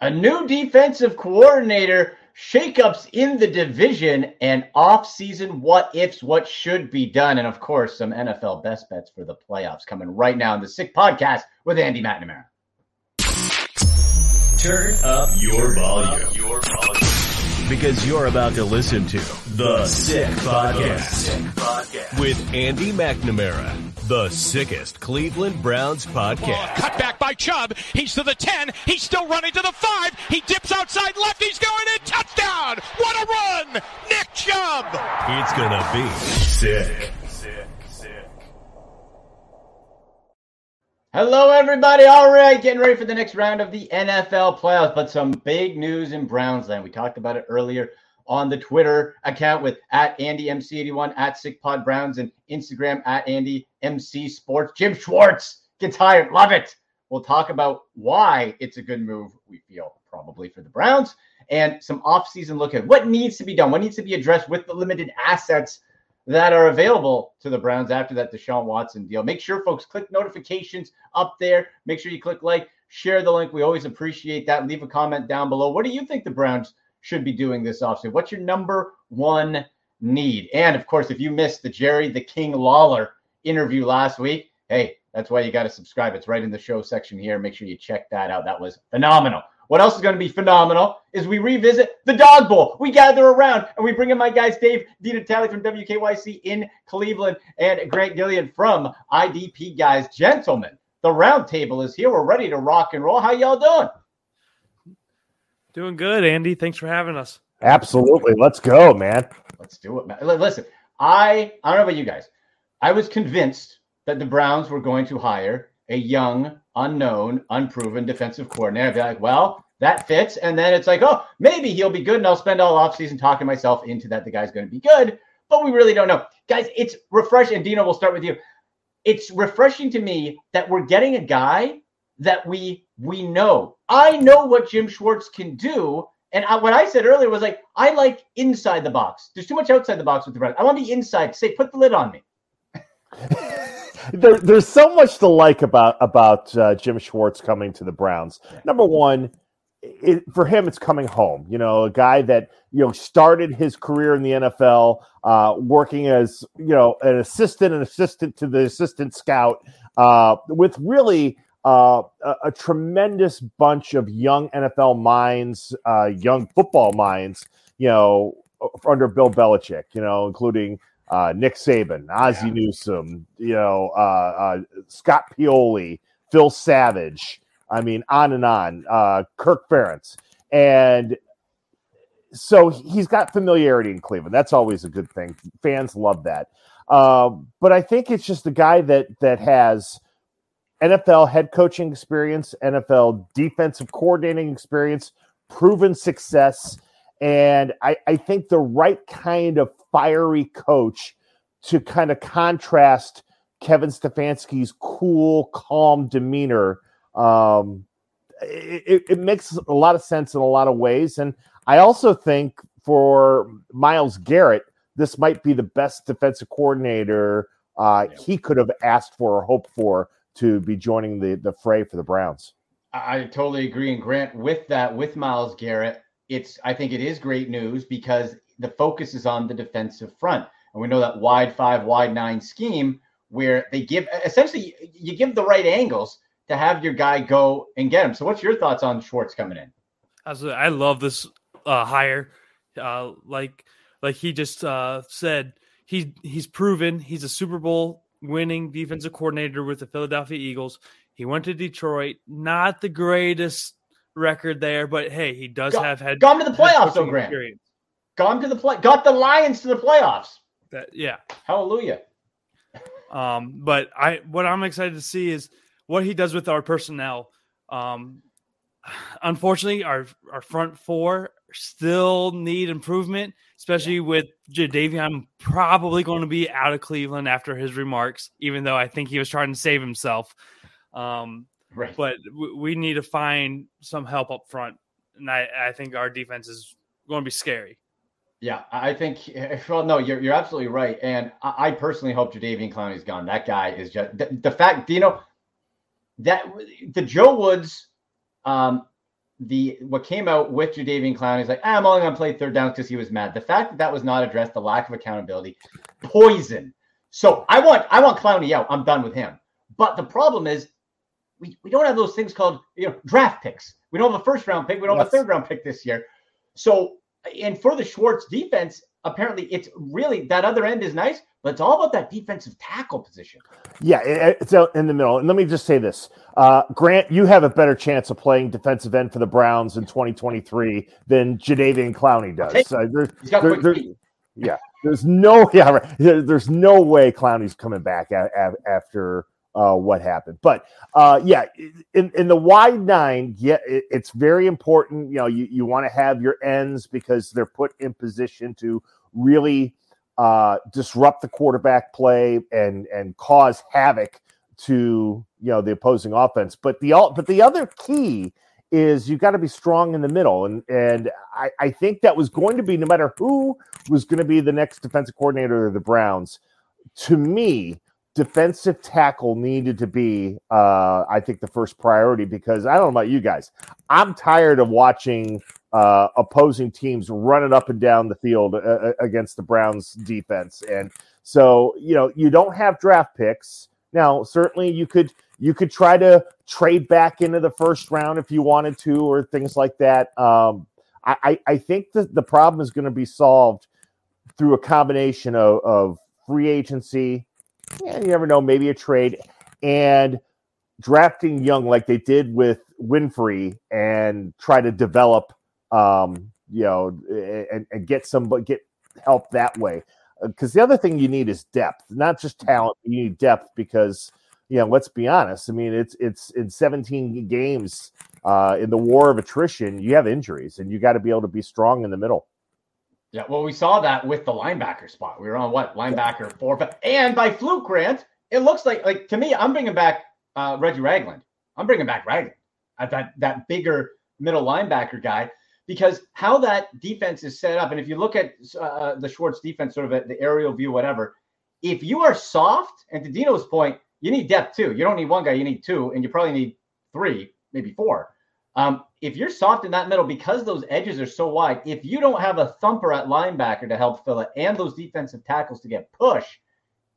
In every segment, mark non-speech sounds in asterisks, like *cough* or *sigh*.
A new defensive coordinator, shakeups in the division, and off-season what ifs, what should be done, and of course, some NFL best bets for the playoffs coming right now in the Sick Podcast with Andy McNamara. Turn up your volume. Your volume. Because you're about to listen to The Sick Podcast with Andy McNamara the sickest Cleveland Browns podcast. Cut back by Chubb. He's to the 10. He's still running to the 5. He dips outside left. He's going in. Touchdown. What a run. Nick Chubb. It's going to be sick. Sick, sick. Hello, everybody. All right, getting ready for the next round of the NFL playoffs, but some big news in Brownsland. We talked about it earlier on the Twitter account with at AndyMC81, at SickPod Browns, and Instagram at AndyMC Sports. Jim Schwartz gets hired. Love it. We'll talk about why it's a good move, we feel, probably for the Browns, and some offseason look at what needs to be done, what needs to be addressed with the limited assets that are available to the Browns after that Deshaun Watson deal. Make sure, folks, click notifications up there. Make sure you click like, share the link. We always appreciate that. Leave a comment down below. What do you think the Browns should be doing this offseason? What's your number one need? And of course, if you missed the Jerry the King Lawler interview last week, hey, that's why you got to subscribe. It's right in the show section here. Make sure you check that out. That was phenomenal. What else is going to be phenomenal is we revisit the Dog Bowl. We gather around and we bring in my guys, Dave DeNatale from WKYC in Cleveland and Grant Gilligan from IDP Guys. Gentlemen, the round table is here. We're ready to rock and roll. How y'all doing? Doing good, Andy. Thanks for having us. Absolutely. Let's go, man. Let's do it, man. Listen, I I don't know about you guys. I was convinced that the Browns were going to hire a young, unknown, unproven defensive coordinator. Be like, well, that fits. And then it's like, oh, maybe he'll be good. And I'll spend all offseason talking myself into that the guy's going to be good. But we really don't know. Guys, it's refreshing. And Dino, we'll start with you. It's refreshing to me that we're getting a guy that we we know. I know what Jim Schwartz can do. And I, what I said earlier was like, I like inside the box. There's too much outside the box with the Browns. I want to be inside. Say, put the lid on me. *laughs* there, there's so much to like about about uh, Jim Schwartz coming to the Browns. Number one, it, for him, it's coming home. You know, a guy that you know started his career in the NFL, uh, working as you know an assistant, an assistant to the assistant scout, uh, with really uh, a, a, tremendous bunch of young NFL minds, uh, young football minds, you know, under Bill Belichick, you know, including uh, Nick Saban, Ozzie yeah. Newsome, you know, uh, uh, Scott Pioli, Phil Savage. I mean, on and on. Uh, Kirk Ferentz, and so he's got familiarity in Cleveland. That's always a good thing. Fans love that. but I think it's just a guy that that has NFL head coaching experience, NFL defensive coordinating experience, proven success. And I, I think the right kind of fiery coach to kind of contrast Kevin Stefanski's cool, calm demeanor. Um, it, it makes a lot of sense in a lot of ways. And I also think for Myles Garrett, this might be the best defensive coordinator uh, he could have asked for or hoped for to be joining the the fray for the Browns. I totally agree. And Grant, with that, with Myles Garrett, it's I think it is great news because the focus is on the defensive front. And we know that wide five, wide nine scheme where they give essentially you give the right angles to have your guy go and get him. So what's your thoughts on Schwartz coming in? I love this uh, hire. Uh, like like he just uh, said, he he's proven he's a Super Bowl winning defensive coordinator with the Philadelphia Eagles. He went to Detroit, not the greatest record there, but hey, he does have had gone to the playoffs, though, Grant. Experience. Gone to the play, got the Lions to the playoffs. That, yeah, hallelujah. Um, but I what I'm excited to see is what he does with our personnel. Um, unfortunately, our our front four still need improvement, especially with Jadeveon probably going to be out of Cleveland after his remarks, even though I think he was trying to save himself. Um, right. But w- we need to find some help up front, and I, I think our defense is going to be scary. Yeah, I think. Well, no, you're you're absolutely right, and I, I personally hope Jadeveon Clowney's gone. That guy is just the, the fact. You know that the Joe Woods, um, the what came out with Jadeveon Clowney is like ah, I'm only going to play third down because he was mad. The fact that that was not addressed, the lack of accountability, poison. So I want I want Clowney out. I'm done with him. But the problem is we, we don't have those things called you know draft picks. We don't have a first round pick. We don't yes. have a third round pick this year. So and for the Schwartz defense, apparently it's really that other end is nice, but it's all about that defensive tackle position. Yeah, it's out in the middle. And let me just say this uh, Grant, you have a better chance of playing defensive end for the Browns in 2023 than Jadeveon Clowney does. Uh, there, there, yeah, there's no *laughs* yeah, right. there's no way Clowney's coming back a, a, after uh, what happened. But uh, yeah, in, in the wide nine, yeah, it, it's very important. You know, you, you want to have your ends because they're put in position to really uh, disrupt the quarterback play and and cause havoc to you know the opposing offense. But the but the other key is you got to be strong in the middle, and and I, I think that was going to be no matter who was going to be the next defensive coordinator of the Browns. To me, defensive tackle needed to be, uh, I think, the first priority because I don't know about you guys. I'm tired of watching uh, opposing teams running up and down the field uh, uh, against the Browns defense. And so, you know, you don't have draft picks. Now, certainly you could you could try to trade back into the first round if you wanted to, or things like that. Um, I, I think that the problem is going to be solved through a combination of, of free agency yeah, you never know, maybe a trade and drafting young like they did with Winfrey and try to develop, um, you know, and, and get some, get help that way. Because uh, the other thing you need is depth, not just mm-hmm. talent. You need depth because, you know, let's be honest. I mean, it's it's in 17 games uh, in the war of attrition. You have injuries, and you got to be able to be strong in the middle. Yeah, well, we saw that with the linebacker spot. We were on what linebacker four, and by fluke, Grant, it looks like like to me, I'm bringing back uh, Reggie Ragland. I'm bringing back Ragland, at that that bigger middle linebacker guy, because how that defense is set up, and if you look at uh, the Schwartz defense, sort of at the aerial view, whatever, if you are soft, and to Dino's point, you need depth too. You don't need one guy, you need two, and you probably need three, maybe four. Um, if you're soft in that middle because those edges are so wide, if you don't have a thumper at linebacker to help fill it and those defensive tackles to get push,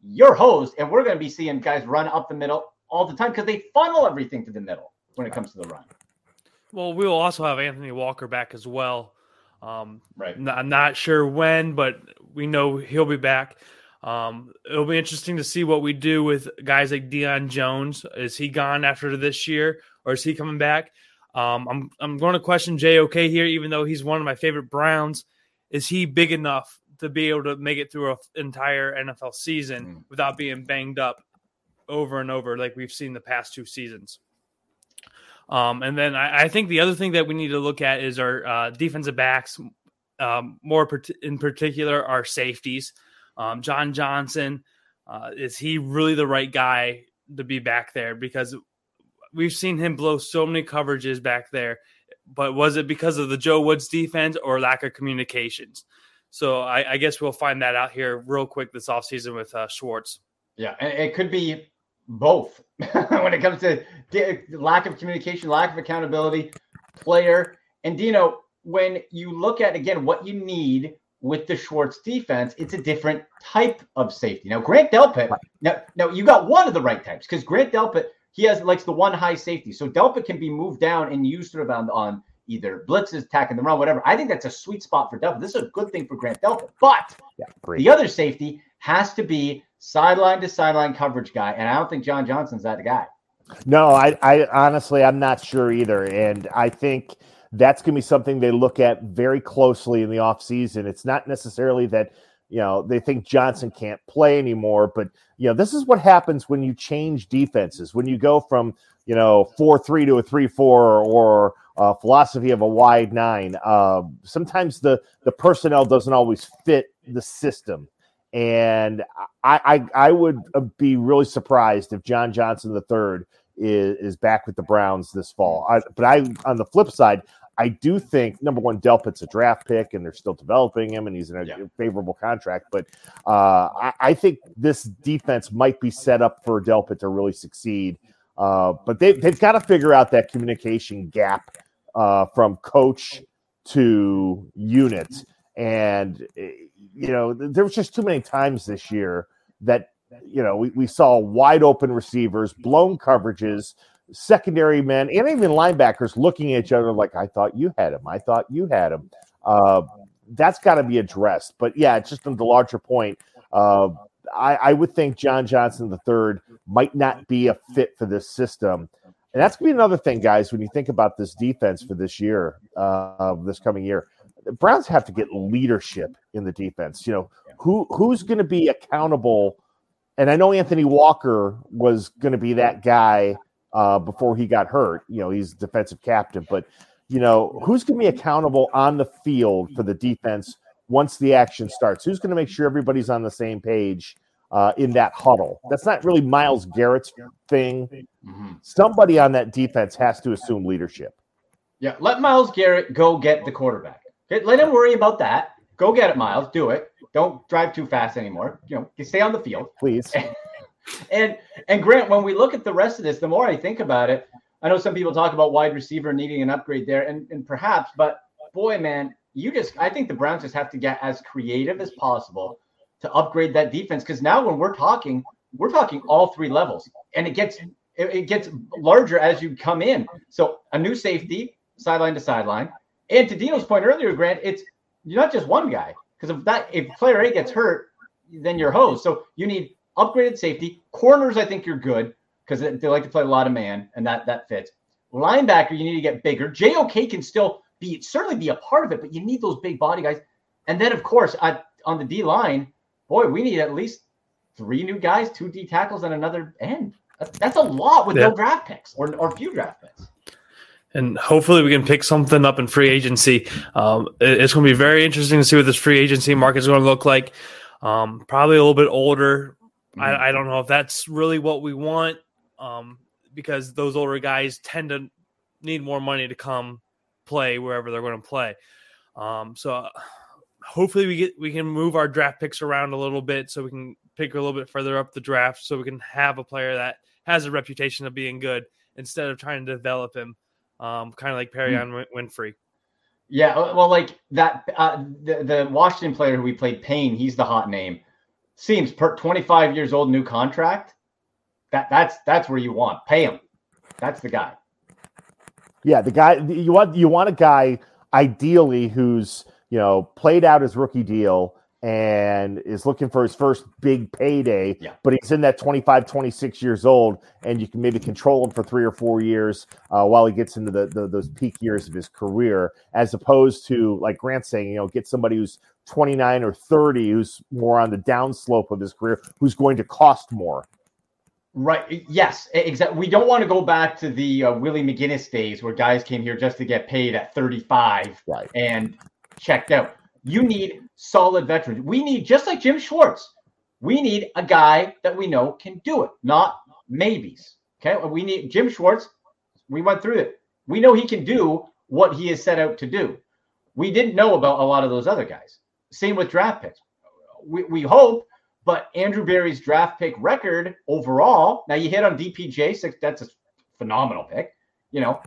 you're hosed. And we're going to be seeing guys run up the middle all the time because they funnel everything to the middle when it comes to the run. Well, we will also have Anthony Walker back as well. Um, right. I'm not sure when, but we know he'll be back. Um, it'll be interesting to see what we do with guys like Deion Jones. Is he gone after this year, or is he coming back? Um, I'm I'm going to question JOK here, even though he's one of my favorite Browns. Is he big enough to be able to make it through an entire NFL season mm. without being banged up over and over like we've seen the past two seasons? Um, and then I, I, think the other thing that we need to look at is our uh, defensive backs, um, more in particular our safeties. Um, John Johnson, uh, is he really the right guy to be back there? Because we've seen him blow so many coverages back there. But was it because of the Joe Woods defense or lack of communications? So I, I guess we'll find that out here real quick this offseason with uh, Schwartz. Yeah, it could be both *laughs* when it comes to lack of communication, lack of accountability, player. And Dino, when you look at again what you need with the Schwartz defense, it's a different type of safety. Now, Grant Delpit, now, now you got one of the right types because Grant Delpit he has likes the one high safety. So Delpit can be moved down and used of on, on either blitzes, attacking the run, whatever. I think that's a sweet spot for Delpit. This is a good thing for Grant Delpit. But yeah, the other safety has to be sideline to sideline coverage guy. And I don't think John Johnson's that guy. No, I, I honestly, I'm not sure either. And I think that's going to be something they look at very closely in the offseason. It's not necessarily that – you know they think Johnson can't play anymore. But you know this is what happens when you change defenses. When you go from you know four three to a three four or uh, philosophy of a wide nine. Uh, sometimes the the personnel doesn't always fit the system, and I I, I would uh, be really surprised if John Johnson III is, is back with the Browns this fall. I, but I on the flip side, I do think number one, Delpit's a draft pick, and they're still developing him, and he's in a yeah. favorable contract. But uh, I, I, think this defense might be set up for Delpit to really succeed. Uh, but they, they've got to figure out that communication gap uh, from coach to unit. And, eh, you know, there was just too many times this year that, you know, we, we saw wide open receivers, blown coverages, secondary men, and even linebackers looking at each other like, I thought you had him. I thought you had him. Uh, that's got to be addressed. But yeah, just on the larger point, uh, I, I, would think John Johnson III might not be a fit for this system. And that's going to be another thing, guys, when you think about this defense for this year, uh, this coming year. The Browns have to get leadership in the defense. You know, who who's going to be accountable? And I know Anthony Walker was going to be that guy uh, before he got hurt. You know, he's defensive captain, but you know, who's going to be accountable on the field for the defense once the action starts? Who's going to make sure everybody's on the same page uh, in that huddle? That's not really Myles Garrett's thing. Mm-hmm. Somebody on that defense has to assume leadership. Yeah, let Miles Garrett go get the quarterback. Let him worry about that. Go get it, Myles. Do it. Don't drive too fast anymore. You know, stay on the field, please. *laughs* and and Grant, when we look at the rest of this, the more I think about it, I know some people talk about wide receiver needing an upgrade there, and, and perhaps, but boy, man, you just I think the Browns just have to get as creative as possible to upgrade that defense. Because now when we're talking, we're talking all three levels, and it gets it, gets larger as you come in. So a new safety, sideline to sideline, and to Dino's point earlier, Grant, it's you're not just one guy because if that if player A gets hurt, then you're hosed. So you need upgraded safety. Corners, I think you're good because they like to play a lot of man, and that that fits. Linebacker, you need to get bigger. JOK can still be certainly be a part of it, but you need those big body guys. And then, of course, I, on the D line, boy, we need at least three new guys, two D tackles, and another end. That's, a lot with yeah. no draft picks or or few draft picks and hopefully we can pick something up in free agency. Um, it's going to be very interesting to see what this free agency market is going to look like. Um, probably a little bit older, mm-hmm. I, don't know if that's really what we want um, because those older guys tend to need more money to come play wherever they're going to play. Um, so uh, hopefully we get we can move our draft picks around a little bit so we can pick a little bit further up the draft so we can have a player that has a reputation of being good instead of trying to develop him, um, kind of like Perry mm. Winfrey. Yeah, well, like that uh, the the Washington player who we played, Payne. He's the hot name seems per 25 years old, new contract. That that's that's where you want. Pay him. That's the guy. Yeah, the guy you want you want a guy ideally who's you know played out his rookie deal and is looking for his first big payday, yeah. but he's in that 25, 26 years old, and you can maybe control him for three or four years uh, while he gets into the, the, those peak years of his career, as opposed to like Grant saying, you know, get somebody who's 29 or 30 who's more on the downslope of his career, who's going to cost more. Right. Yes. Exactly. We don't want to go back to the uh, Willie McGinest days where guys came here just to get paid at 35 right. and checked out. You need solid veterans. We need, just like Jim Schwartz, we need a guy that we know can do it, not maybes. Okay. We need Jim Schwartz. We went through it. We know he can do what he is set out to do. We didn't know about a lot of those other guys. Same with draft picks. We, we hope, but Andrew Berry's draft pick record overall, now you hit on DPJ, six, that's a phenomenal pick, you know.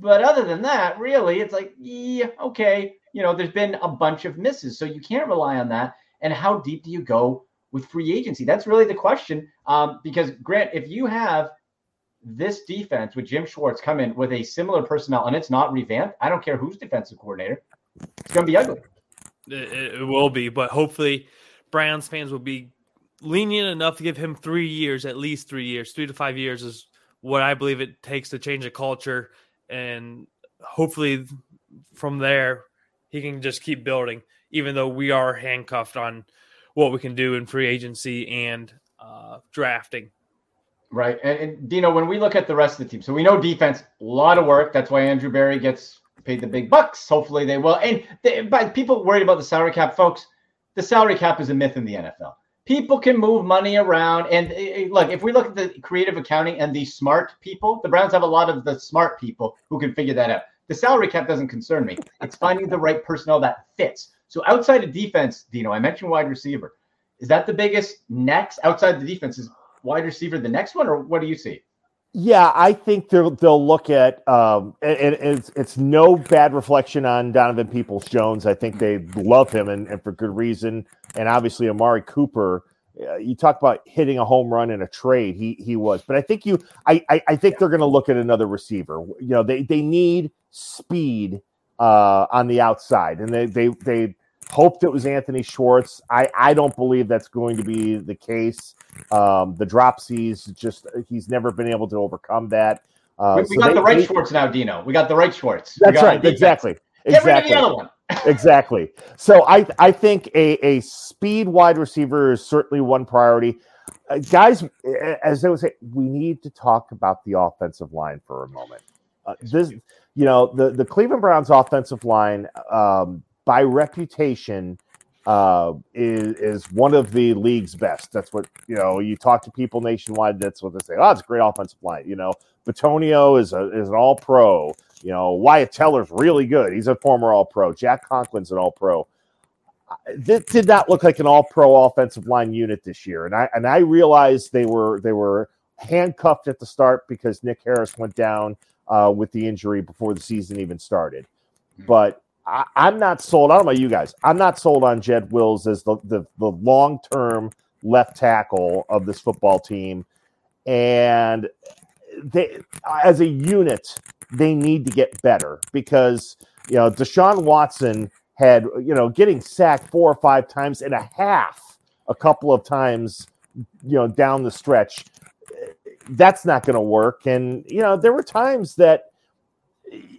But other than that, really, it's like, yeah, okay, you know, there's been a bunch of misses. So you can't rely on that. And how deep do you go with free agency? That's really the question. Um, because, Grant, if you have this defense with Jim Schwartz come in with a similar personnel and it's not revamped, I don't care who's defensive coordinator, it's going to be ugly. It, it will be, but hopefully, Browns fans will be lenient enough to give him three years, at least three years, three to five years is what I believe it takes to change a culture. And hopefully, from there, he can just keep building, even though we are handcuffed on what we can do in free agency and uh, drafting. Right. And, and Dino, when we look at the rest of the team, so we know defense, a lot of work. That's why Andrew Berry gets paid the big bucks. Hopefully they will. And they, but people worried about the salary cap, folks. The salary cap is a myth in the NFL. People can move money around. And uh, look, if we look at the creative accounting and the smart people, the Browns have a lot of the smart people who can figure that out. The salary cap doesn't concern me. It's finding the right personnel that fits. So outside of defense, Dino, I mentioned wide receiver. Is that the biggest next outside the defense? Is wide receiver the next one, or what do you see? Yeah, I think they'll they'll look at um, and, it's it's no bad reflection on Donovan Peoples Jones. I think they love him and, and for good reason. And obviously Amari Cooper. Uh, you talk about hitting a home run in a trade. He he was, but I think you I I, I think they're going to look at another receiver. You know, they they need speed uh, on the outside, and they they they hoped it was Anthony Schwartz. I, I don't believe that's going to be the case. Um, the dropsies just he's never been able to overcome that. Uh, we, we so got they, the right they, Schwartz now, Dino. We got the right Schwartz. That's right. Exactly. Get exactly. rid of the other one. *laughs* exactly. So I I think a, a speed wide receiver is certainly one priority. Uh, guys, as I would say, we need to talk about the offensive line for a moment. Uh, this, you know, the the Cleveland Browns offensive line. Um, by reputation uh, is is one of the league's best. That's what you know. You talk to people nationwide. That's what they say. Oh, it's a great offensive line. You know, Bitonio is a is an All Pro. You know, Wyatt Teller's really good. He's a former All Pro. Jack Conklin's an All Pro. This did not look like an All Pro offensive line unit this year, and I and I realized they were they were handcuffed at the start because Nick Harris went down uh, with the injury before the season even started. Hmm. But I, am not sold. I don't know about you guys. I'm not sold on Jed Wills as the the, the long term left tackle of this football team, and they as a unit they need to get better because you know Deshaun Watson had you know getting sacked four or five times and a half a couple of times you know down the stretch that's not going to work and you know there were times that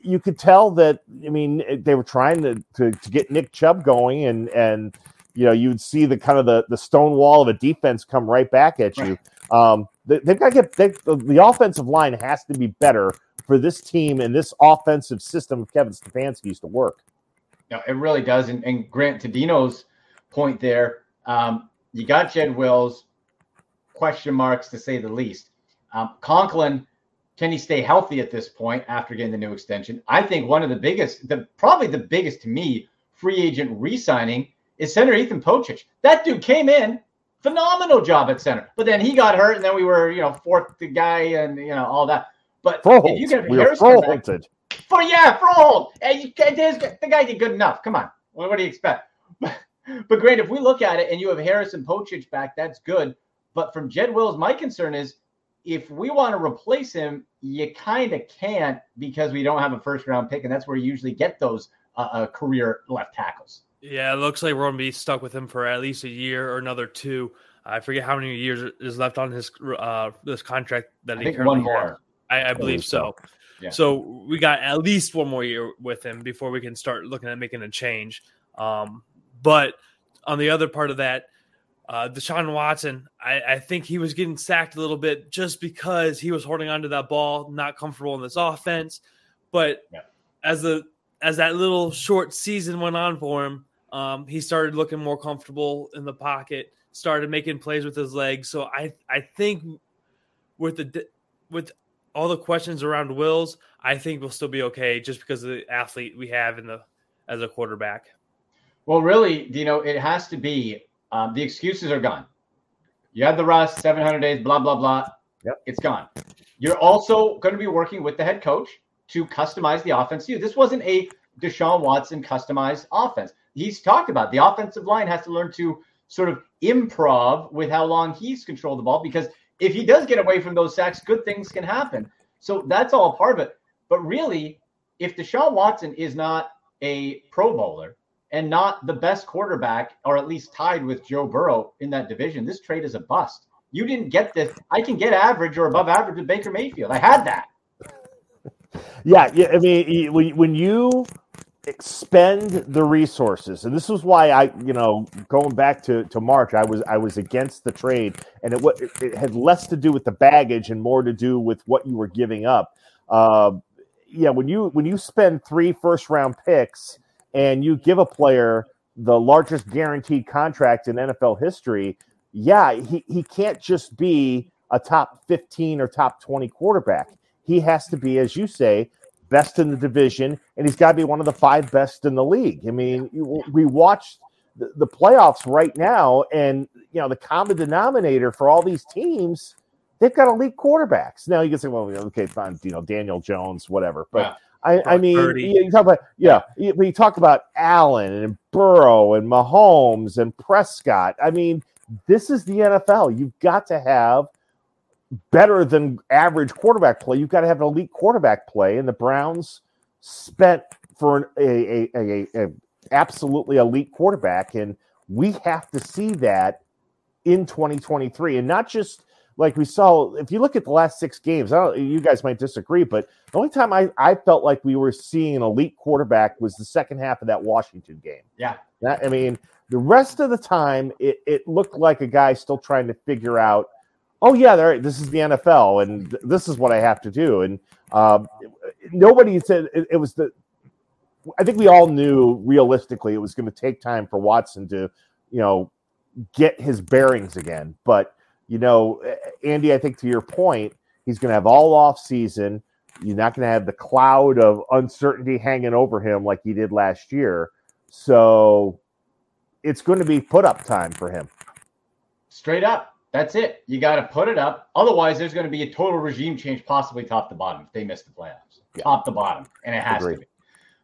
you could tell that I mean they were trying to, to, to get Nick Chubb going and and you know you would see the kind of the the stone wall of a defense come right back at you. Um, they, have got to get they, the offensive line has to be better for this team and this offensive system of Kevin Stefanski's to work. No, it really does. And, and Grant to Dino's point there, um, you got Jed Wills, question marks to say the least. Um, Conklin can he stay healthy at this point after getting the new extension? I think one of the biggest, the probably the biggest to me, free agent re-signing is center Ethan Pocic. That dude came in, phenomenal job at center, but then he got hurt, and then we were, you know, fourth the guy, and you know all that. But Froholdt. if you get we Harris back, for yeah, Froholdt, hey, the guy did good enough. Come on, what, what do you expect? But, *laughs* but great, if we look at it and you have Harris and Pocic back, that's good. But from Jed Wills, my concern is if we want to replace him, you kind of can't because we don't have a first round pick, and that's where you usually get those uh, uh, career left tackles. Yeah, it looks like we're going to be stuck with him for at least a year or another two. I forget how many years is left on his uh, this contract that I he currently one more. Has. I, I believe so. Yeah. So we got at least one more year with him before we can start looking at making a change. Um, but on the other part of that, uh, Deshaun Watson, I, I, think he was getting sacked a little bit just because he was holding onto that ball, not comfortable in this offense. But yeah. as the as that little short season went on for him, um, he started looking more comfortable in the pocket, started making plays with his legs. So I I think with the with all the questions around Wills, I think we'll still be okay just because of the athlete we have in the as a quarterback. Well, really, you know, it has to be um, the excuses are gone. You had the rust, 700 days, blah, blah, blah. Yep. It's gone. You're also going to be working with the head coach to customize the offense to you. This wasn't a Deshaun Watson customized offense. He's talked about the offensive line has to learn to sort of improv with how long he's controlled the ball because if he does get away from those sacks, good things can happen. So that's all part of it. But really, if Deshaun Watson is not a Pro Bowler, and not the best quarterback, or at least tied with Joe Burrow in that division, this trade is a bust. You didn't get this. I can get average or above average with Baker Mayfield. I had that. *laughs* Yeah, yeah. I mean, when you expend the resources and this was why i you know going back to, to march i was i was against the trade and it, it had less to do with the baggage and more to do with what you were giving up uh, yeah when you when you spend three first round picks and you give a player the largest guaranteed contract in nfl history yeah he, he can't just be a top 15 or top 20 quarterback he has to be as you say best in the division, and he's got to be one of the five best in the league. I mean, we watched the, the playoffs right now, and you know the common denominator for all these teams, they've got elite quarterbacks. Now you can say, well, okay, fine, you know, Daniel Jones, whatever, but. I, I, mean, you, you, talk about yeah. You, you talk about Allen and Burrow and Mahomes and Prescott. I mean, this is the NFL. You've got to have better than average quarterback play. You've got to have an elite quarterback play, and the Browns spent for an, a, a, a, a absolutely elite quarterback, and we have to see that in 2023, and not just like we saw. If you look at the last six games, I don't, you guys might disagree, but the only time I, I felt like we were seeing an elite quarterback was the second half of that Washington game. Yeah, that, I mean, the rest of the time, it, it looked like a guy still trying to figure out oh yeah, this is the NFL, and th- this is what I have to do. And um, nobody said it, it, was the. I think we all knew realistically it was going to take time for Watson to, you know, get his bearings again. But you know, Andy, I think to your point, he's going to have all off season. You're not going to have the cloud of uncertainty hanging over him like he did last year. So it's going to be put up time for him. Straight up. That's it. You got to put it up. Otherwise, there's going to be a total regime change, possibly top to bottom, if they miss the playoffs, yeah. top to bottom, and it has Agreed. to be.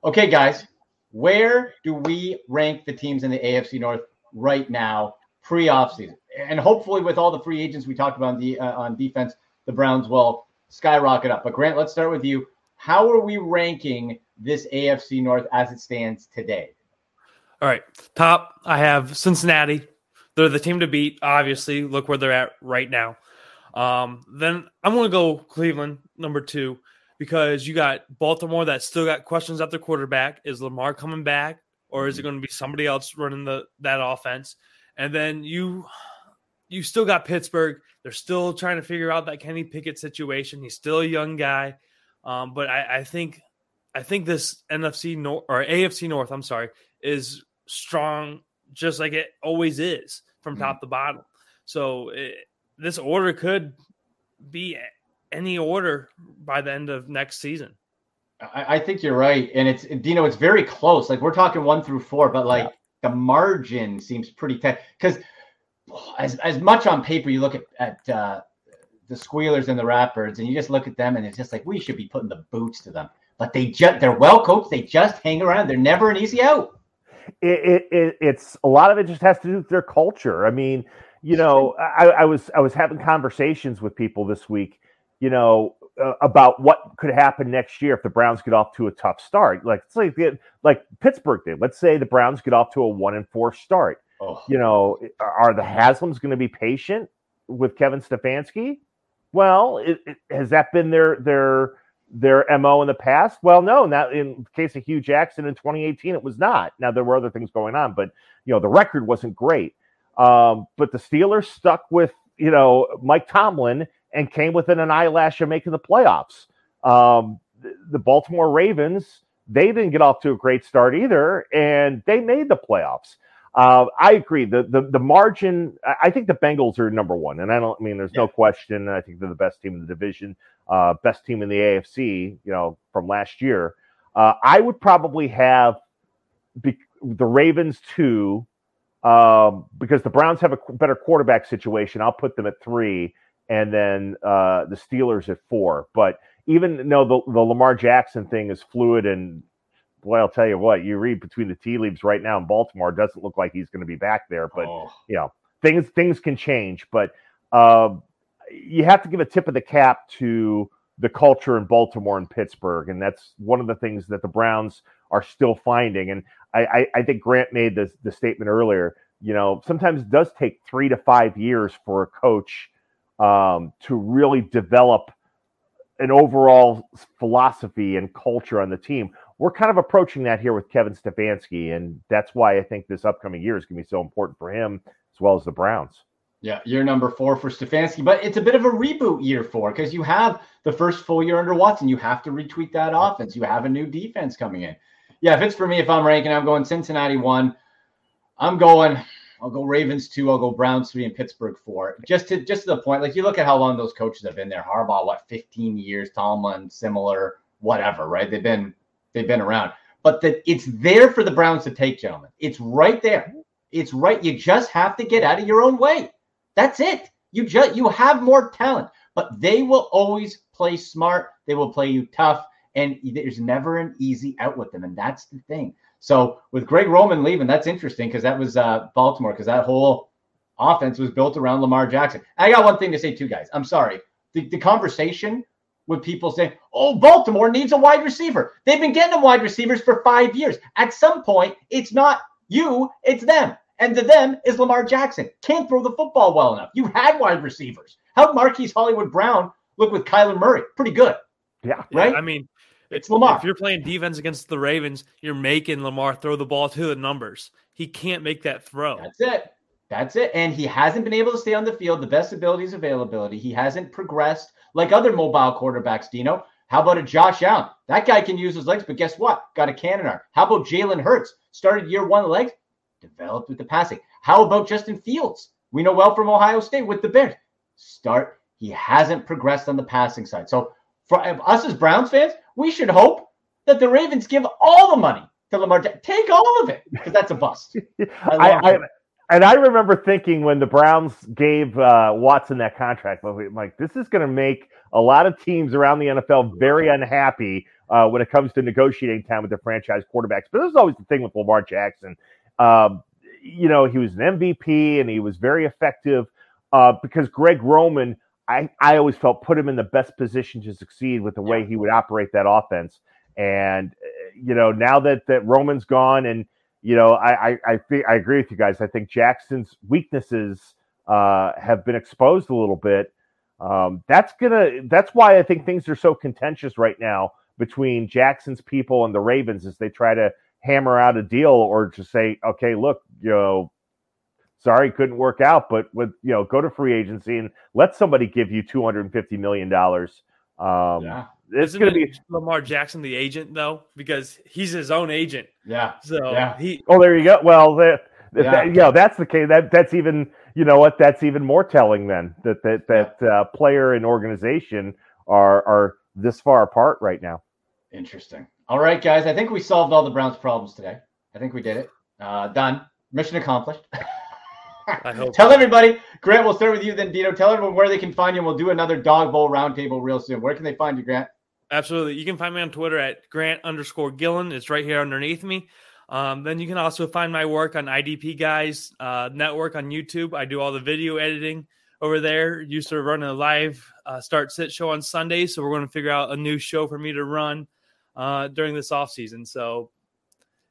Okay, guys, where do we rank the teams in the AFC North right now, pre offseason? And hopefully, with all the free agents we talked about on, the, uh, on defense, the Browns will skyrocket up. But Grant, let's start with you. How are we ranking this AFC North as it stands today? All right, top. I have Cincinnati they're the team to beat. Obviously, look where they're at right now. Um, then I'm going to go Cleveland number two because you got Baltimore that still got questions at their quarterback. Is Lamar coming back, or is it going to be somebody else running the that offense? And then you you still got Pittsburgh. They're still trying to figure out that Kenny Pickett situation. He's still a young guy, um, but I, I think I think this NFC North or AFC North, I'm sorry, is strong just like it always is from top mm-hmm. to bottom. So it, this order could be any order by the end of next season. I, I think you're right, and it's Dino. It's very close. Like we're talking one through four, but like yeah. The margin seems pretty tight because as as much on paper you look at at uh, the Squealers and the Ratbirds, and you just look at them, and it's just like we should be putting the boots to them. But they just they're well coached. They just hang around. They're never an easy out it, it, it's a lot of it just has to do with their culture. I mean, you know, I, I was I was having conversations with people this week, you know, uh, about what could happen next year if the Browns get off to a tough start. Like like like Pittsburgh did. Let's say the Browns get off to a one and four start. Oh. You know, are the Haslams going to be patient with Kevin Stefanski? Well, it, it, has that been their their their mo in the past? Well, no. Not in case of Hue Jackson in 2018, it was not. Now there were other things going on, but you know the record wasn't great. Um, but the Steelers stuck with you know Mike Tomlin and came within an eyelash of making the playoffs. Um, the, Baltimore Ravens they didn't get off to a great start either, and they made the playoffs. Uh, I agree. The, the the margin. I think the Bengals are number one, and I don't I mean there's yeah. no question. I think they're the best team in the division, uh, best team in the AFC. You know, from last year. Uh, I would probably have be, the Ravens two um, because the Browns have a better quarterback situation. I'll put them at three, and then uh, the Steelers at four. But even though the, the Lamar Jackson thing is fluid and boy, I'll tell you what, you read between the tea leaves right now in Baltimore, it doesn't look like he's going to be back there. But oh. you know, things things can change. But uh, you have to give a tip of the cap to the culture in Baltimore and Pittsburgh, and that's one of the things that the Browns are still finding. And I, I, I think Grant made the the statement earlier. You know, sometimes it does take three to five years for a coach um, to really develop an overall philosophy and culture on the team we're kind of approaching that here with Kevin Stefanski, and that's why I think this upcoming year is going to be so important for him as well as the Browns. Yeah, year number four for Stefanski, but it's a bit of a reboot year four because you have the first full year under Watson. You have to retweak that offense. You have a new defense coming in. Yeah, if it's for me, if I'm ranking, I'm going Cincinnati one. I'm going. I'll go Ravens two. I'll go Browns three and Pittsburgh four. Just to just to the point, like you look at how long those coaches have been there. Harbaugh, what, 15 years? Tomlin, similar, whatever, right? They've been they've been around, but that it's there for the Browns to take, gentlemen. It's right there. It's right. You just have to get out of your own way. That's it. You just you have more talent, but they will always play smart. They will play you tough, and there's never an easy out with them, and that's the thing. So with Greg Roman leaving, that's interesting because that was uh, Baltimore because that whole offense was built around Lamar Jackson. I got one thing to say too, guys. I'm sorry. The, the conversation with people saying, "Oh, Baltimore needs a wide receiver." They've been getting them wide receivers for five years. At some point, it's not you, it's them. And to them is Lamar Jackson. Can't throw the football well enough. You had wide receivers. How'd Marquise Hollywood Brown look with Kyler Murray? Pretty good. Yeah. Right? I mean, it's Lamar. If you're playing defense against the Ravens, you're making Lamar throw the ball to the numbers. He can't make that throw. That's it. That's it. And he hasn't been able to stay on the field. The best ability is availability. He hasn't progressed like other mobile quarterbacks, Dino. How about a Josh Allen? That guy can use his legs, but guess what? Got a cannon arm. How about Jalen Hurts? Started year one legs, developed with the passing. How about Justin Fields? We know well from Ohio State with the Bears. Start. He hasn't progressed on the passing side. So for us as Browns fans, we should hope that the Ravens give all the money to Lamar. Take all of it because that's a bust. *laughs* I, I, and I remember thinking when the Browns gave uh, Watson that contract, I'm like, this is going to make a lot of teams around the NFL very unhappy uh, when it comes to negotiating time with their franchise quarterbacks. But this is always the thing with Lamar Jackson. Um, you know, he was an MVP and he was very effective uh, because Greg Roman, I, I always felt put him in the best position to succeed with the way he would operate that offense. And uh, you know, now that that Roman's gone, and you know, I I I, think, I agree with you guys. I think Jackson's weaknesses uh, have been exposed a little bit. Um, that's gonna. That's why I think things are so contentious right now between Jackson's people and the Ravens as they try to hammer out a deal or to say, okay, look, you know, sorry, couldn't work out, but with you know, go to free agency and let somebody give you two hundred and fifty million dollars. Um, yeah. It's going to be Lamar Jackson, the agent, though, because he's his own agent. Yeah. So yeah. he. Oh, there you go. Well, the, yeah. That, you know, that's the case. That that's even you know what that's even more telling then that that that uh, player and organization are are this far apart right now. Interesting. All right, guys. I think we solved all the Browns' problems today. I think we did it. Uh, done. Mission accomplished. *laughs* I hope. Tell everybody, Grant. We'll start with you, then Dino. Tell everyone where they can find you. and We'll do another Dog Bowl roundtable real soon. Where can they find you, Grant? Absolutely. You can find me on Twitter at Grant underscore Gilligan. It's right here underneath me. Um, then you can also find my work on IDP Guys uh, Network on YouTube. I do all the video editing over there. Used to run a live uh, start sit show on Sundays, so we're going to figure out a new show for me to run uh, during this off season. So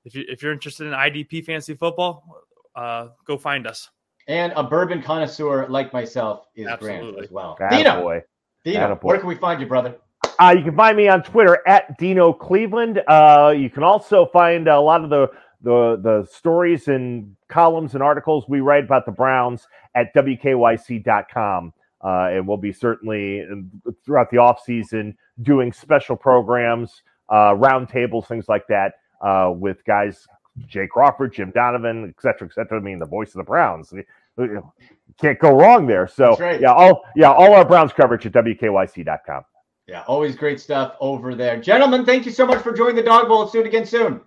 if you if you're interested in IDP fantasy football, uh, go find us. And a bourbon connoisseur like myself is Absolutely. Grant as well. Dino, boy. Dino, where can we find you, brother? Uh, you can find me on Twitter at Dino Cleveland. Uh, you can also find a lot of the, the the stories and columns and articles we write about the Browns at wkyc.com. Uh, and we'll be certainly throughout the off season doing special programs, uh, roundtables, things like that uh, with guys Jay Crawford, Jim Donovan, et cetera, et cetera. I mean, the voice of the Browns. Can't go wrong there. So right. yeah, all yeah, all our Browns coverage at wkyc.com. Yeah, always great stuff over there. Gentlemen, thank you so much for joining the Dog Bowl. Let's do it again soon.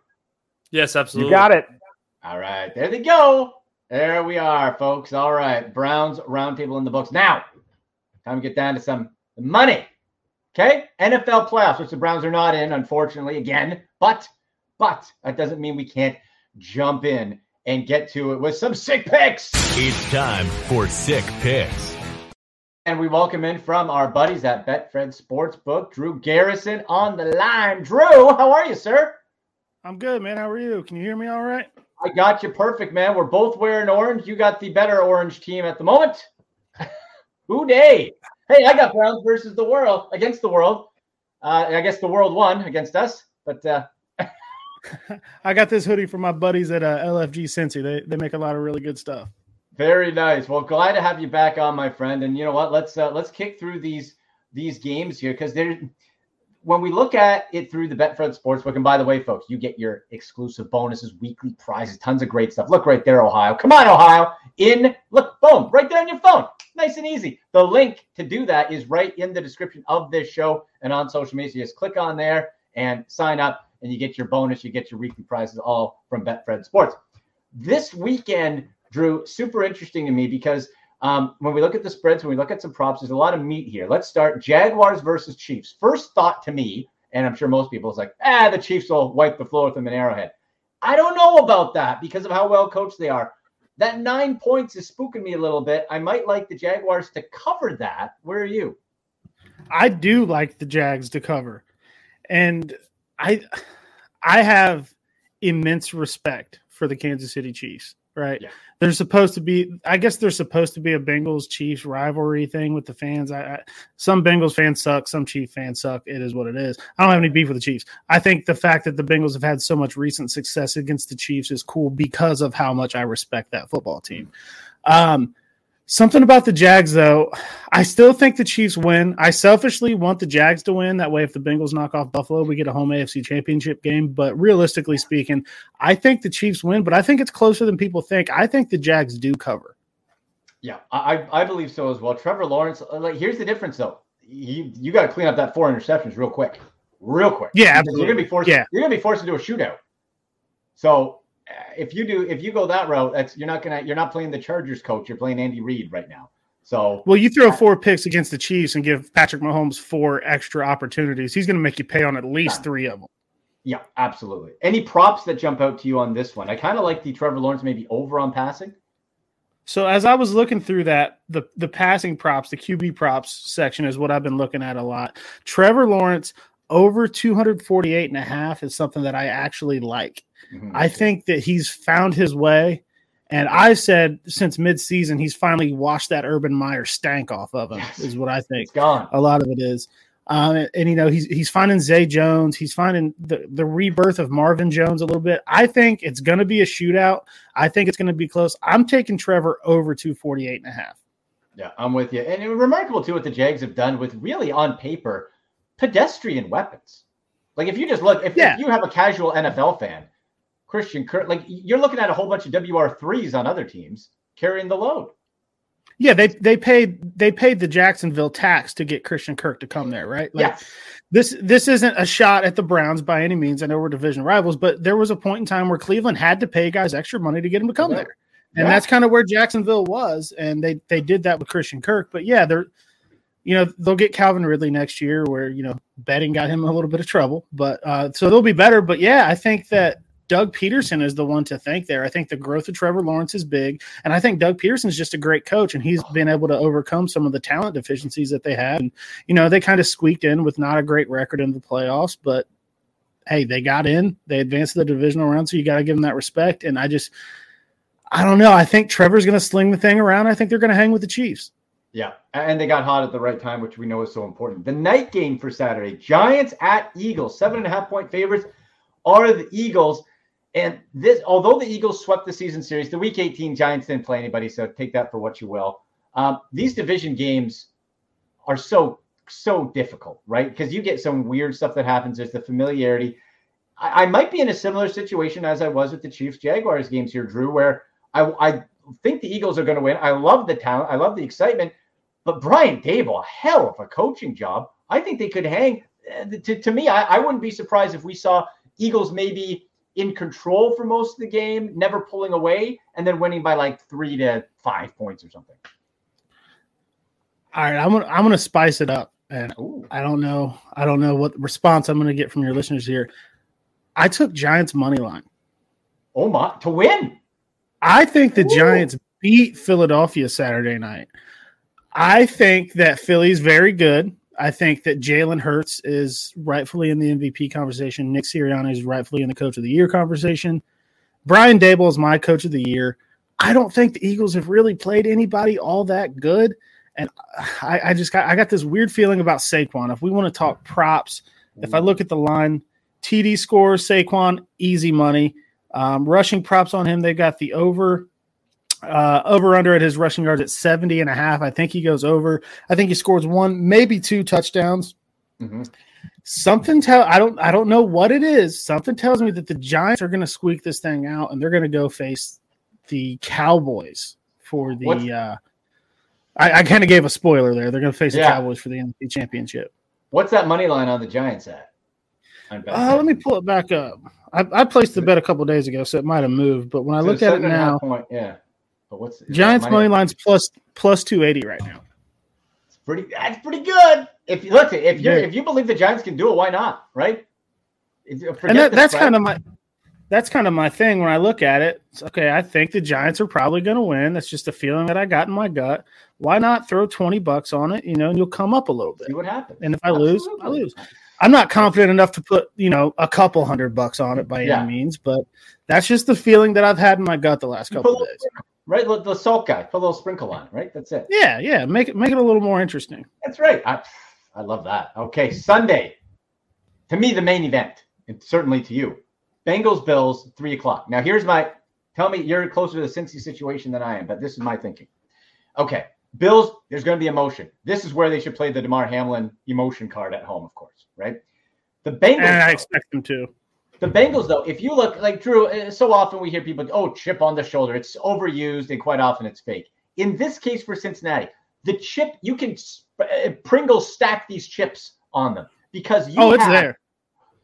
Yes, absolutely. You got it. All right, there they go. There we are, folks. All right, Browns roundtable in the books. Now, time to get down to some money. Okay, NFL playoffs, which the Browns are not in, unfortunately, again. But, but that doesn't mean we can't jump in and get to it with some sick picks. It's time for sick picks. And we welcome in from our buddies at Betfred Sportsbook, Drew Garrison on the line. Drew, how are you, sir? I'm good, man. How are you? Can you hear me all right? I got you perfect, man. We're both wearing orange. You got the better orange team at the moment. *laughs* Who Dey? Hey, I got Browns versus the world against the world. Uh, I guess the world won against us, but uh, I got this hoodie from my buddies at uh, LFG Cincy. They they make a lot of really good stuff. Very nice. Well, glad to have you back on, my friend. And you know what? Let's uh, let's kick through these these games here because they're When we look at it through the Betfred Sportsbook, and by the way, folks, you get your exclusive bonuses, weekly prizes, tons of great stuff. Look right there, Ohio. Come on, Ohio. In look, boom, right there on your phone. Nice and easy. The link to do that is right in the description of this show and on social media. Just click on there and sign up, and you get your bonus. You get your weekly prizes all from Betfred Sports. This weekend, Drew, super interesting to me because um, when we look at the spreads, when we look at some props, there's a lot of meat here. Let's start Jaguars versus Chiefs. First thought to me, and I'm sure most people is like, ah, the Chiefs will wipe the floor with them in Arrowhead. I don't know about that because of how well coached they are. That nine points is spooking me a little bit. I might like the Jaguars to cover that. Where are you? I do like the Jags to cover. And I I have immense respect for the Kansas City Chiefs, right? Yeah. They're supposed to be I guess they're supposed to be a Bengals Chiefs rivalry thing with the fans. I, I some Bengals fans suck, some Chief fans suck. It is what it is. I don't have any beef with the Chiefs. I think the fact that the Bengals have had so much recent success against the Chiefs is cool because of how much I respect that football team. Um Something about the Jags, though, I still think the Chiefs win. I selfishly want the Jags to win. That way, if the Bengals knock off Buffalo, we get a home AFC championship game. But realistically speaking, I think the Chiefs win, but I think it's closer than people think. I think the Jags do cover. Yeah, I, I believe so as well. Trevor Lawrence, uh, like, here's the difference, though. You, you got to clean up that four interceptions real quick. Real quick. Yeah, You're going to be forced. Yeah. You're to be forced into a shootout. So Uh, if you do, if you go that route, that's you're not gonna, you're not playing the Chargers coach. You're playing Andy Reid right now. So Well, you throw four picks against the Chiefs and give Patrick Mahomes four extra opportunities. He's going to make you pay on at least three of them. yeah, absolutely. Any props that jump out to you on this one? I kind of like the Trevor Lawrence maybe over on passing. So as I was looking through that, the the passing props, the QB props section is what I've been looking at a lot. Trevor Lawrence over 248 and a half is something that I actually like. Mhm. I think that he's found his way. And I said since midseason, he's finally washed that Urban Meyer stank off of him, Yes. is what I think it's gone. a lot of it is. Um, and, and, you know he's he's finding Zay Jones. He's finding the, the rebirth of Marvin Jones a little bit. I think it's going to be a shootout. I think it's going to be close. I'm taking Trevor over 248 and a half. Yeah, I'm with you. And it was remarkable too what the Jags have done with really on paper pedestrian weapons. Like if you just look, if, Yeah. if you have a casual NFL fan, Christian Kirk, like you're looking at a whole bunch of WR threes on other teams carrying the load. Yeah, they they paid they paid the Jacksonville tax to get Christian Kirk to come there, right? Like, yeah, this this isn't a shot at the Browns by any means. I know we're division rivals, but there was a point in time where Cleveland had to pay guys extra money to get them to come Yeah. there. And Yeah. that's kind of where Jacksonville was, and they they did that with Christian Kirk. But yeah, they're you know they'll get Calvin Ridley next year, where you know betting got him a little bit of trouble, but uh, so they'll be better. But yeah, I think that Doug Pederson is the one to thank there. I think the growth of Trevor Lawrence is big, and I think Doug Pederson is just a great coach, and he's been able to overcome some of the talent deficiencies that they had. And you know they kind of squeaked in with not a great record in the playoffs, but hey, they got in, they advanced to the divisional round, so you got to give them that respect. And I just I don't know. I think Trevor's going to sling the thing around. I think they're going to hang with the Chiefs. yeah, and they got hot at the right time, which we know is so important. The night game for Saturday: Giants at Eagles, seven and a half point favorites are the Eagles. And this, although the Eagles swept the season series, the Week 18 Giants didn't play anybody, so take that for what you will. Um, these division games are so so difficult, right? Because you get some weird stuff that happens. There's the familiarity. I, I might be in a similar situation as I was with the Chiefs Jaguars games here, Drew, where I, I think the Eagles are going to win. I love the talent. I love the excitement. But Brian Daboll, a hell of a coaching job. I think they could hang. Uh, To, to me, I, I wouldn't be surprised if we saw Eagles maybe in control for most of the game, never pulling away, and then winning by like three to five points or something. All right, I'm gonna I'm gonna spice it up, and Ooh. I don't know I don't know what response I'm gonna get from your listeners here. I took Giants money line. Oh my, to win. I think the Ooh. Giants beat Philadelphia Saturday night. I think that Philly's very good. I think that Jalen Hurts is rightfully in the MVP conversation. Nick Sirianni is rightfully in the Coach of the Year conversation. Brian Daboll is my Coach of the Year. I don't think the Eagles have really played anybody all that good, and I, I just got I got this weird feeling about Saquon. If we want to talk props, if I look at the line, TD scores, Saquon, easy money. Um, rushing props on him, they got the over uh, over under at his rushing yards at 70 and a half. I think he goes over. I think he scores one, maybe two touchdowns. Mm-hmm. Something tell I don't I don't know what it is. Something tells me that the Giants are going to squeak this thing out and they're going to go face the Cowboys for the. Uh, I, I kind of gave a spoiler there. They're going to face yeah. the Cowboys for the NFC Championship. What's that money line on the Giants at? Uh, let me pull it back up. I, I placed the bet a couple days ago, so it might have moved. But when I look at it now, point, yeah. But what's Giants money, money lines plus plus two eighty right now? It's pretty. That's pretty good. If you look, if you if you believe the Giants can do it, why not? Right? and that, that's kind of my that's kind of my thing when I look at it. It's, okay, I think the Giants are probably going to win. That's just a feeling that I got in my gut. Why not throw 20 bucks on it, you know, and you'll come up a little bit. See what happens. And if I Absolutely. lose, I lose. I'm not confident enough to put, you know, a couple hundred bucks on it by yeah. any means, but that's just the feeling that I've had in my gut the last couple of days. Right, the salt guy, put a little sprinkle on, right? That's it. Yeah, yeah, make it make it a little more interesting. That's right. I, I love that. Okay, Sunday. To me, the main event, and certainly to you, Bengals Bills, three o'clock. Now, here's my tell me you're closer to the Cincy situation than I am, but this is my thinking. Okay, Bills, there's going to be emotion. This is where they should play the Damar Hamlin emotion card at home, of course, right? The Bengals. And I expect them to. The Bengals, though, if you look like Drew, uh, so often we hear people, oh, chip on the shoulder. It's overused and quite often it's fake. In this case for Cincinnati, the chip, you can uh, Pringles stack these chips on them because you. Oh, it's have, there.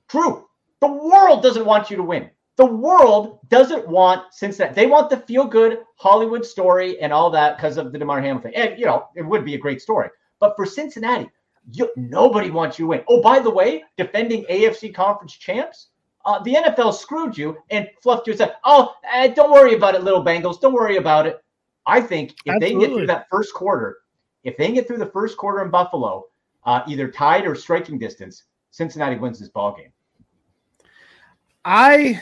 Drew, the world doesn't want you to win. The world doesn't want Cincinnati. They want the feel good Hollywood story and all that because of the Damar Hamilton. And, you know, it would be a great story. But for Cincinnati, you, nobody wants you to win. Oh, by the way, defending AFC conference champs, uh, the NFL screwed you and fluffed you and said, oh, eh, don't worry about it, little Bengals. Don't worry about it. I think if Absolutely. they get through that first quarter, if they get through the first quarter in Buffalo, uh, either tied or striking distance, Cincinnati wins this ball game. I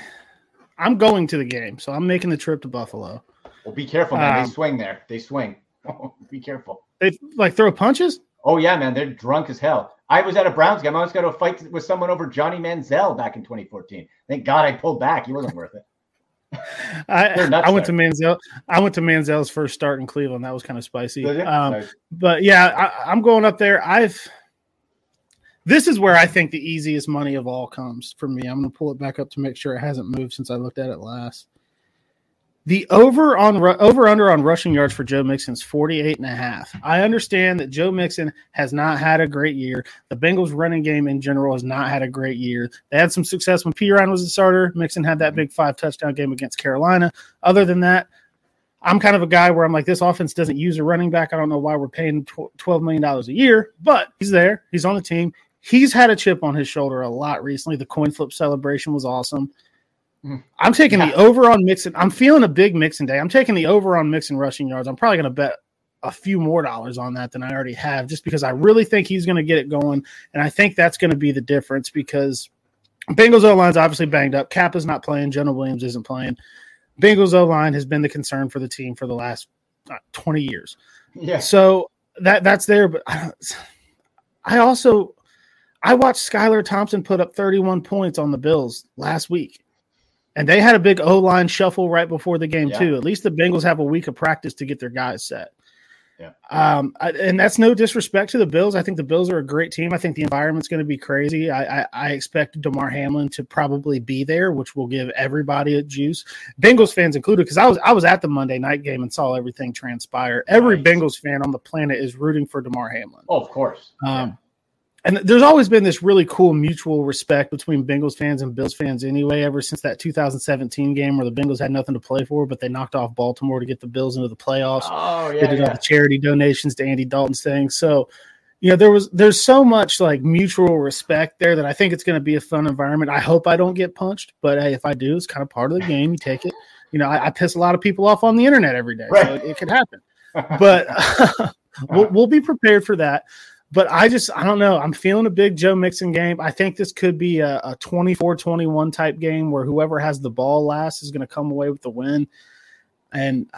I'm going to the game, so I'm making the trip to Buffalo. Well, be careful, man. Um, they swing there. They swing. *laughs* be careful. They like throw punches. Oh yeah, man. They're drunk as hell. I was at a Browns game. I was going to fight with someone over Johnny Manziel back in 2014. Thank God I pulled back. He wasn't worth it. *laughs* I, I went there. to Manziel. I went to Manziel's first start in Cleveland. That was kind of spicy. Um, nice. But yeah, I, I'm going up there. I've this is where I think the easiest money of all comes for me. I'm going to pull it back up to make sure it hasn't moved since I looked at it last. The over on over under on rushing yards for Joe Mixon is 48 and a half. I understand that Joe Mixon has not had a great year. The Bengals running game in general has not had a great year. They had some success when Perine was the starter. Mixon had that big five touchdown game against Carolina. Other than that, I'm kind of a guy where I'm like, this offense doesn't use a running back. I don't know why we're paying $12 million a year, but he's there. He's on the team he's had a chip on his shoulder a lot recently. The coin flip celebration was awesome. I'm taking yeah. the over on Mixon. I'm feeling a big Mixon day. I'm taking the over on Mixon rushing yards. I'm probably going to bet a few more dollars on that than I already have, just because I really think he's going to get it going, and I think that's going to be the difference because Bengals O line's obviously banged up. Cap is not playing. Jonah Williams isn't playing. Bengals O line has been the concern for the team for the last uh, 20 years. Yeah. So that that's there, but I, I also I watched Skylar Thompson put up 31 points on the Bills last week. And they had a big O line shuffle right before the game, yeah. too. At least the Bengals have a week of practice to get their guys set. Yeah. Um, I, and that's no disrespect to the Bills. I think the Bills are a great team. I think the environment's going to be crazy. I, I, I expect Damar Hamlin to probably be there, which will give everybody a juice, Bengals fans included. Because I was I was at the Monday night game and saw everything transpire. Every nice. Bengals fan on the planet is rooting for Damar Hamlin. Oh, of course. Um, yeah and there's always been this really cool mutual respect between Bengals fans and Bills fans anyway, ever since that 2017 game where the Bengals had nothing to play for, but they knocked off Baltimore to get the Bills into the playoffs. Oh, yeah. They did yeah. all the charity donations to Andy Dalton's thing. So, you know, there was there's so much like mutual respect there that I think it's going to be a fun environment. I hope I don't get punched, but hey, if I do, it's kind of part of the game. You take it. You know, I, I piss a lot of people off on the internet every day, right. so it, it could happen. But *laughs* we'll, we'll be prepared for that. But I just, I don't know. I'm feeling a big Joe Mixon game. I think this could be a, a 24 21 type game where whoever has the ball last is going to come away with the win. And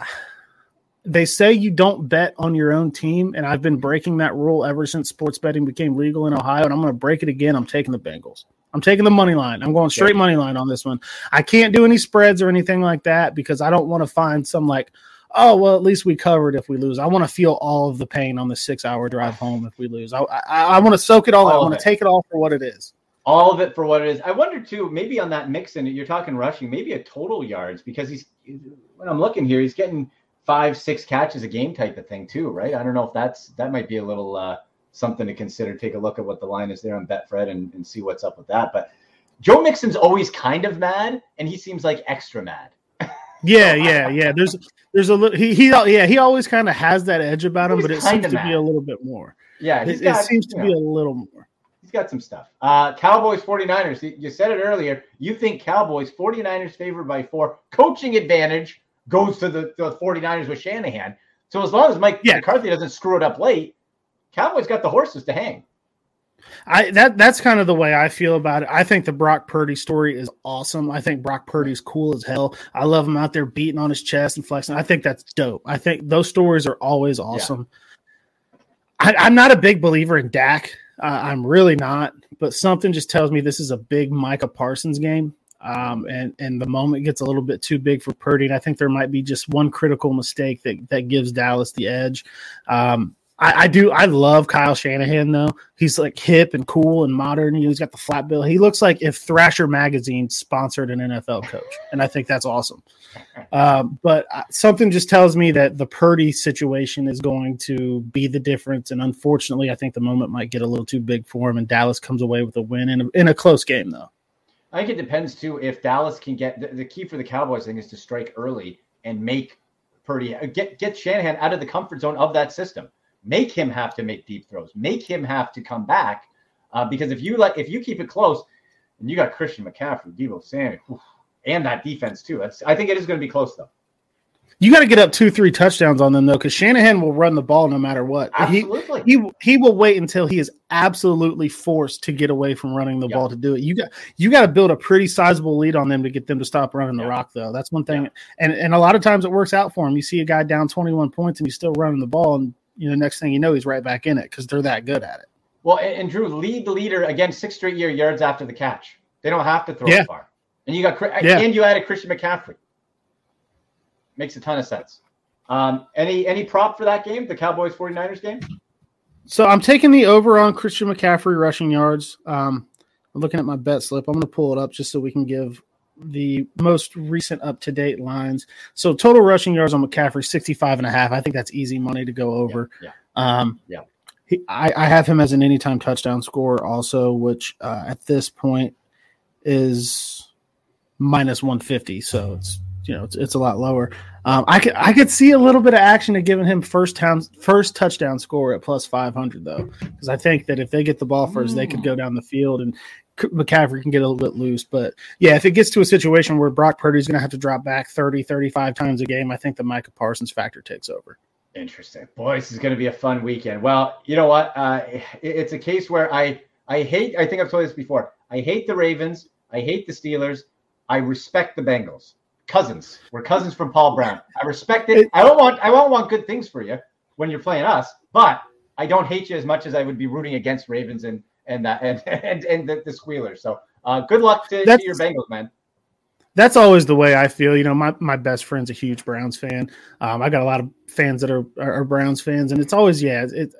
they say you don't bet on your own team. And I've been breaking that rule ever since sports betting became legal in Ohio. And I'm going to break it again. I'm taking the Bengals. I'm taking the money line. I'm going straight money line on this one. I can't do any spreads or anything like that because I don't want to find some like, oh well, at least we covered if we lose. I want to feel all of the pain on the six hour drive home if we lose. I I, I want to soak it all. all I want to take it all for what it is. All of it for what it is. I wonder too, maybe on that mix Mixon, you're talking rushing, maybe a total yards because he's when I'm looking here, he's getting five, six catches a game type of thing too, right? I don't know if that's that might be a little uh, something to consider. Take a look at what the line is there on Betfred and, and see what's up with that. But Joe Mixon's always kind of mad, and he seems like extra mad. yeah, yeah, yeah. There's there's a little he he yeah he always kind of has that edge about him, but it seems to mad. be a little bit more. Yeah, it, got, it, seems to know, be a little more. He's got some stuff. Uh, Cowboys 49ers. You said it earlier. You think Cowboys 49ers favored by four. Coaching advantage goes to the, the 49ers with Shanahan. So as long as Mike yeah. McCarthy doesn't screw it up late, Cowboys got the horses to hang. I that that's kind of the way I feel about it. I think the Brock Purdy story is awesome. I think Brock Purdy's cool as hell. I love him out there beating on his chest and flexing. I think that's dope. I think those stories are always awesome. Yeah. I, am not a big believer in Dak. Uh, I'm really not. But something just tells me this is a big Micah Parsons game. Um, and and the moment gets a little bit too big for Purdy, and I think there might be just one critical mistake that that gives Dallas the edge. Um, I, I, do. I love Kyle Shanahan though. He's like hip and cool and modern. He's got the flat bill. He looks like if Thrasher magazine sponsored an NFL coach, and I think that's awesome. Um, but uh, something just tells me that the Purdy situation is going to be the difference. And unfortunately, I think the moment might get a little too big for him, and Dallas comes away with a win in a, in a close game though. I think it depends too. If Dallas can get the, the key for the Cowboys thing is to strike early and make Purdy get get Shanahan out of the comfort zone of that system make him have to make deep throws, make him have to come back. Uh, because if you like, if you keep it close, and you got Christian McCaffrey, Deebo Samuel, and that defense too. That's I think it is going to be close though. You got to get up two, three touchdowns on them though, because Shanahan will run the ball no matter what. Absolutely. He, he he will wait until he is absolutely forced to get away from running the ball to do it. You got you got to build a pretty sizable lead on them to get them to stop running the rock though. That's one thing. And and a lot of times it works out for him. You see a guy down twenty one points and he's still running the ball, and you know, next thing you know, he's right back in it because they're that good at it. Well, and, and, Drew, lead the leader again, six straight year yards after the catch. They don't have to throw yeah. far. And you got yeah. and you added Christian McCaffrey. Makes a ton of sense. Um, any any prop for that game, the Cowboys 49ers game? So I'm taking the over on Christian McCaffrey rushing yards. Um, I'm looking at my bet slip. I'm going to pull it up just so we can give the most recent up to date lines. So total rushing yards on McCaffrey 65 and a half. I think that's easy money to go over. Yeah. Yeah. Um, yeah. He, I, I, have him as an anytime touchdown score also, which uh, at this point is minus 150. So it's you know it's, it's a lot lower. Um, I could I could see a little bit of action to giving him first town first touchdown score at plus 500 though, because I think that if they get the ball first, mm. they could go down the field and McCaffrey can get a little bit loose. But yeah, if it gets to a situation where Brock Purdy's going to have to drop back 30, 35 times a game, I think the Micah Parsons factor takes over. Interesting. Boy, this is going to be a fun weekend. Well, you know what? Uh, it's a case where I, I hate, I think I've told you this before. I hate the Ravens. I hate the Steelers. I respect the Bengals. Cousins. We're cousins from Paul Brown. I respect it. I don't want, I won't want good things for you when you're playing us, but I don't hate you as much as I would be rooting against Ravens and and that and *laughs* and, and the, the squealers. So uh, good luck to, to, your Bengals, man. That's always the way I feel. You know, my, my best friend's a huge Browns fan. Um, I got a lot of fans that are, are, are Browns fans, and it's always yeah. It,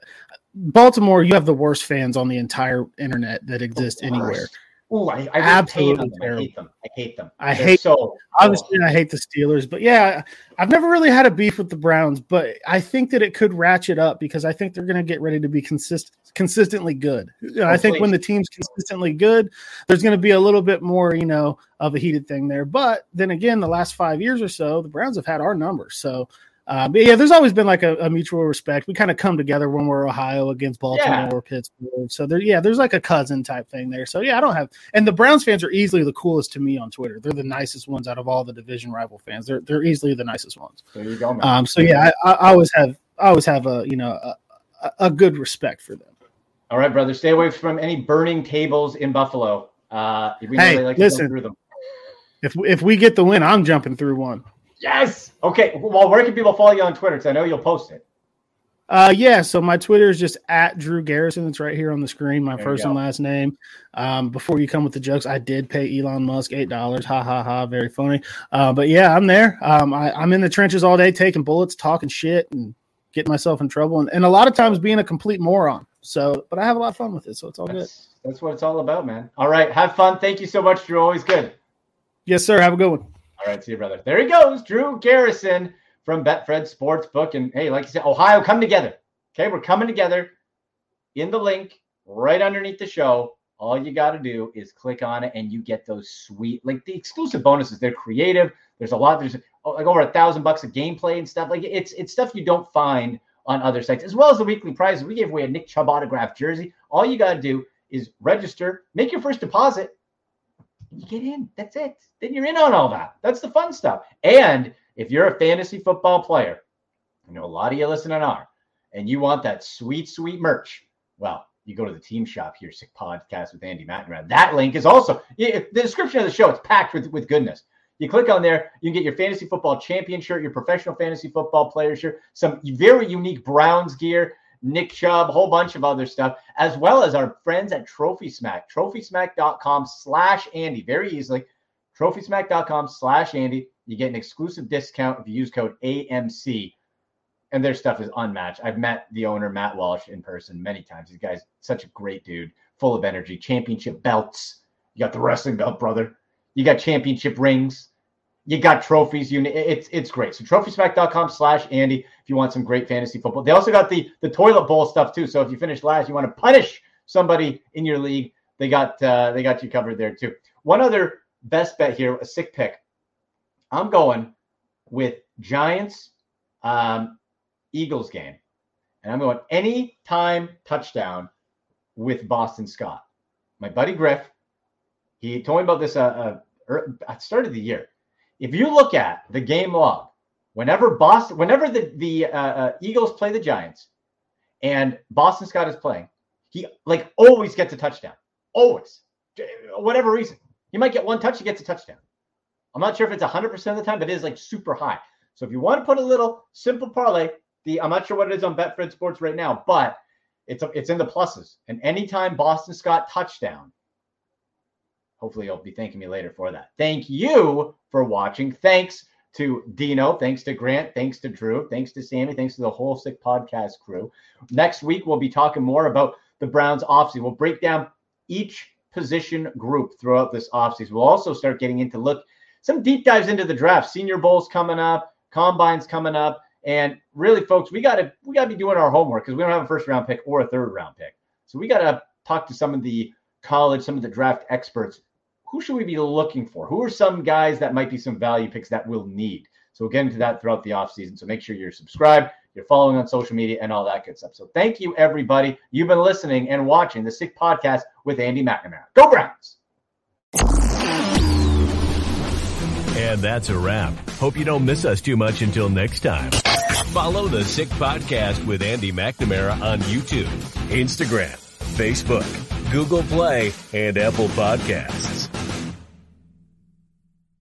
Baltimore, you have the worst fans on the entire internet that exist anywhere. Oh, I, I absolutely hate them. I hate them. I hate them. I hate so. Obviously, I hate the Steelers, but yeah, I've never really had a beef with the Browns, but I think that it could ratchet up because I think they're going to get ready to be consistent, consistently good. I think when the team's consistently good, there's going to be a little bit more, you know, of a heated thing there. But then again, the last five years or so, the Browns have had our numbers, so uh, but yeah, there's always been like a, a mutual respect. We kind of come together when we're Ohio against Baltimore yeah. or Pittsburgh. So there, yeah, there's like a cousin type thing there. So yeah, I don't have. And the Browns fans are easily the coolest to me on Twitter. They're the nicest ones out of all the division rival fans. They're they're easily the nicest ones. There you go. Man. Um. So yeah, I, I always have I always have a you know a, a good respect for them. All right, brother. Stay away from any burning tables in Buffalo. Uh, we hey, they like listen, through them. If if we get the win, I'm jumping through one. Yes. Okay. Well, where can people follow you on Twitter? Because I know you'll post it. Uh, yeah. So my Twitter is just at Drew Garrison. It's right here on the screen. My There first and last name. Um, before you come with the jokes, I did pay Elon Musk eight dollars. Ha ha ha! Very funny. Uh, but yeah, I'm there. Um, I, I'm in the trenches all day, taking bullets, talking shit, and getting myself in trouble, and, and a lot of times being a complete moron. So, but I have a lot of fun with it, so it's all good. That's, that's what it's all about, man. All right. Have fun. Thank you so much, Drew. Always good. Yes, sir. Have a good one. All right. See you, brother. There he goes. Drew Garrison from Betfred Sportsbook. And hey, like you said, Ohio, come together. Okay. We're coming together in the link right underneath the show. All you got to do is click on it and you get those sweet, like the exclusive bonuses. They're creative. There's a lot. There's oh, like over a thousand bucks of gameplay and stuff. Like it's it's stuff you don't find on other sites, as well as the weekly prizes. We gave away a Nick Chubb autographed jersey. All you got to do is register, make your first deposit, you get in. That's it. Then you're in on all that. That's the fun stuff. And if you're a fantasy football player, I know a lot of you listening are, and you want that sweet, sweet merch, well, you go to the team shop here, Sick Podcast with Andy McNamara. That link is also the description of the show. It's packed with with goodness. You click on there, you can get your fantasy football champion shirt, your professional fantasy football player shirt, some very unique Browns gear, Nick Chubb, whole bunch of other stuff, as well as our friends at Trophy Smack, trophysmack.com slash Andy, very easily. Trophysmack.com slash Andy. You get an exclusive discount if you use code AMC. And their stuff is unmatched. I've met the owner, Matt Walsh, in person many times. This guy's such a great dude, full of energy, championship belts. You got the wrestling belt, brother. You got championship rings. You got trophies. You it's it's great. So trophysmack.com slash Andy if you want some great fantasy football. They also got the the toilet bowl stuff too. So if you finish last, you want to punish somebody in your league, they got uh, they got you covered there too. One other best bet here, a sick pick. I'm going with Giants um, Eagles game, and I'm going any time touchdown with Boston Scott. My buddy Griff, he told me about this uh, uh, er, at the start of the year. If you look at the game log, whenever Boston, whenever the the uh, uh, Eagles play the Giants, and Boston Scott is playing, he like always gets a touchdown. Always, whatever reason, he might get one touch, he gets a touchdown. I'm not sure if it's 100 percent of the time, but it is like super high. So if you want to put a little simple parlay, the I'm not sure what it is on Betfred Sports right now, but it's it's in the pluses. And anytime Boston Scott touchdown, hopefully you'll be thanking me later for that. Thank you for watching. Thanks to Dino. Thanks to Grant. Thanks to Drew. Thanks to Sammy. Thanks to the whole Sick Podcast crew. Next week, we'll be talking more about the Browns offseason. We'll break down each position group throughout this offseason. We'll also start getting into look some deep dives into the draft. Senior Bowl's coming up, combines coming up. And really, folks, we gotta we gotta be doing our homework because we don't have a first round pick or a third round pick. So we gotta talk to some of the college, some of the draft experts who should we be looking for? Who are some guys that might be some value picks that we'll need? So we'll get into that throughout the offseason. So make sure you're subscribed, you're following on social media, and all that good stuff. So thank you, everybody. You've been listening and watching the Sick Podcast with Andy McNamara. Go Browns! And that's a wrap. Hope you don't miss us too much until next time. Follow the Sick Podcast with Andy McNamara on YouTube, Instagram, Facebook, Google Play, and Apple Podcasts.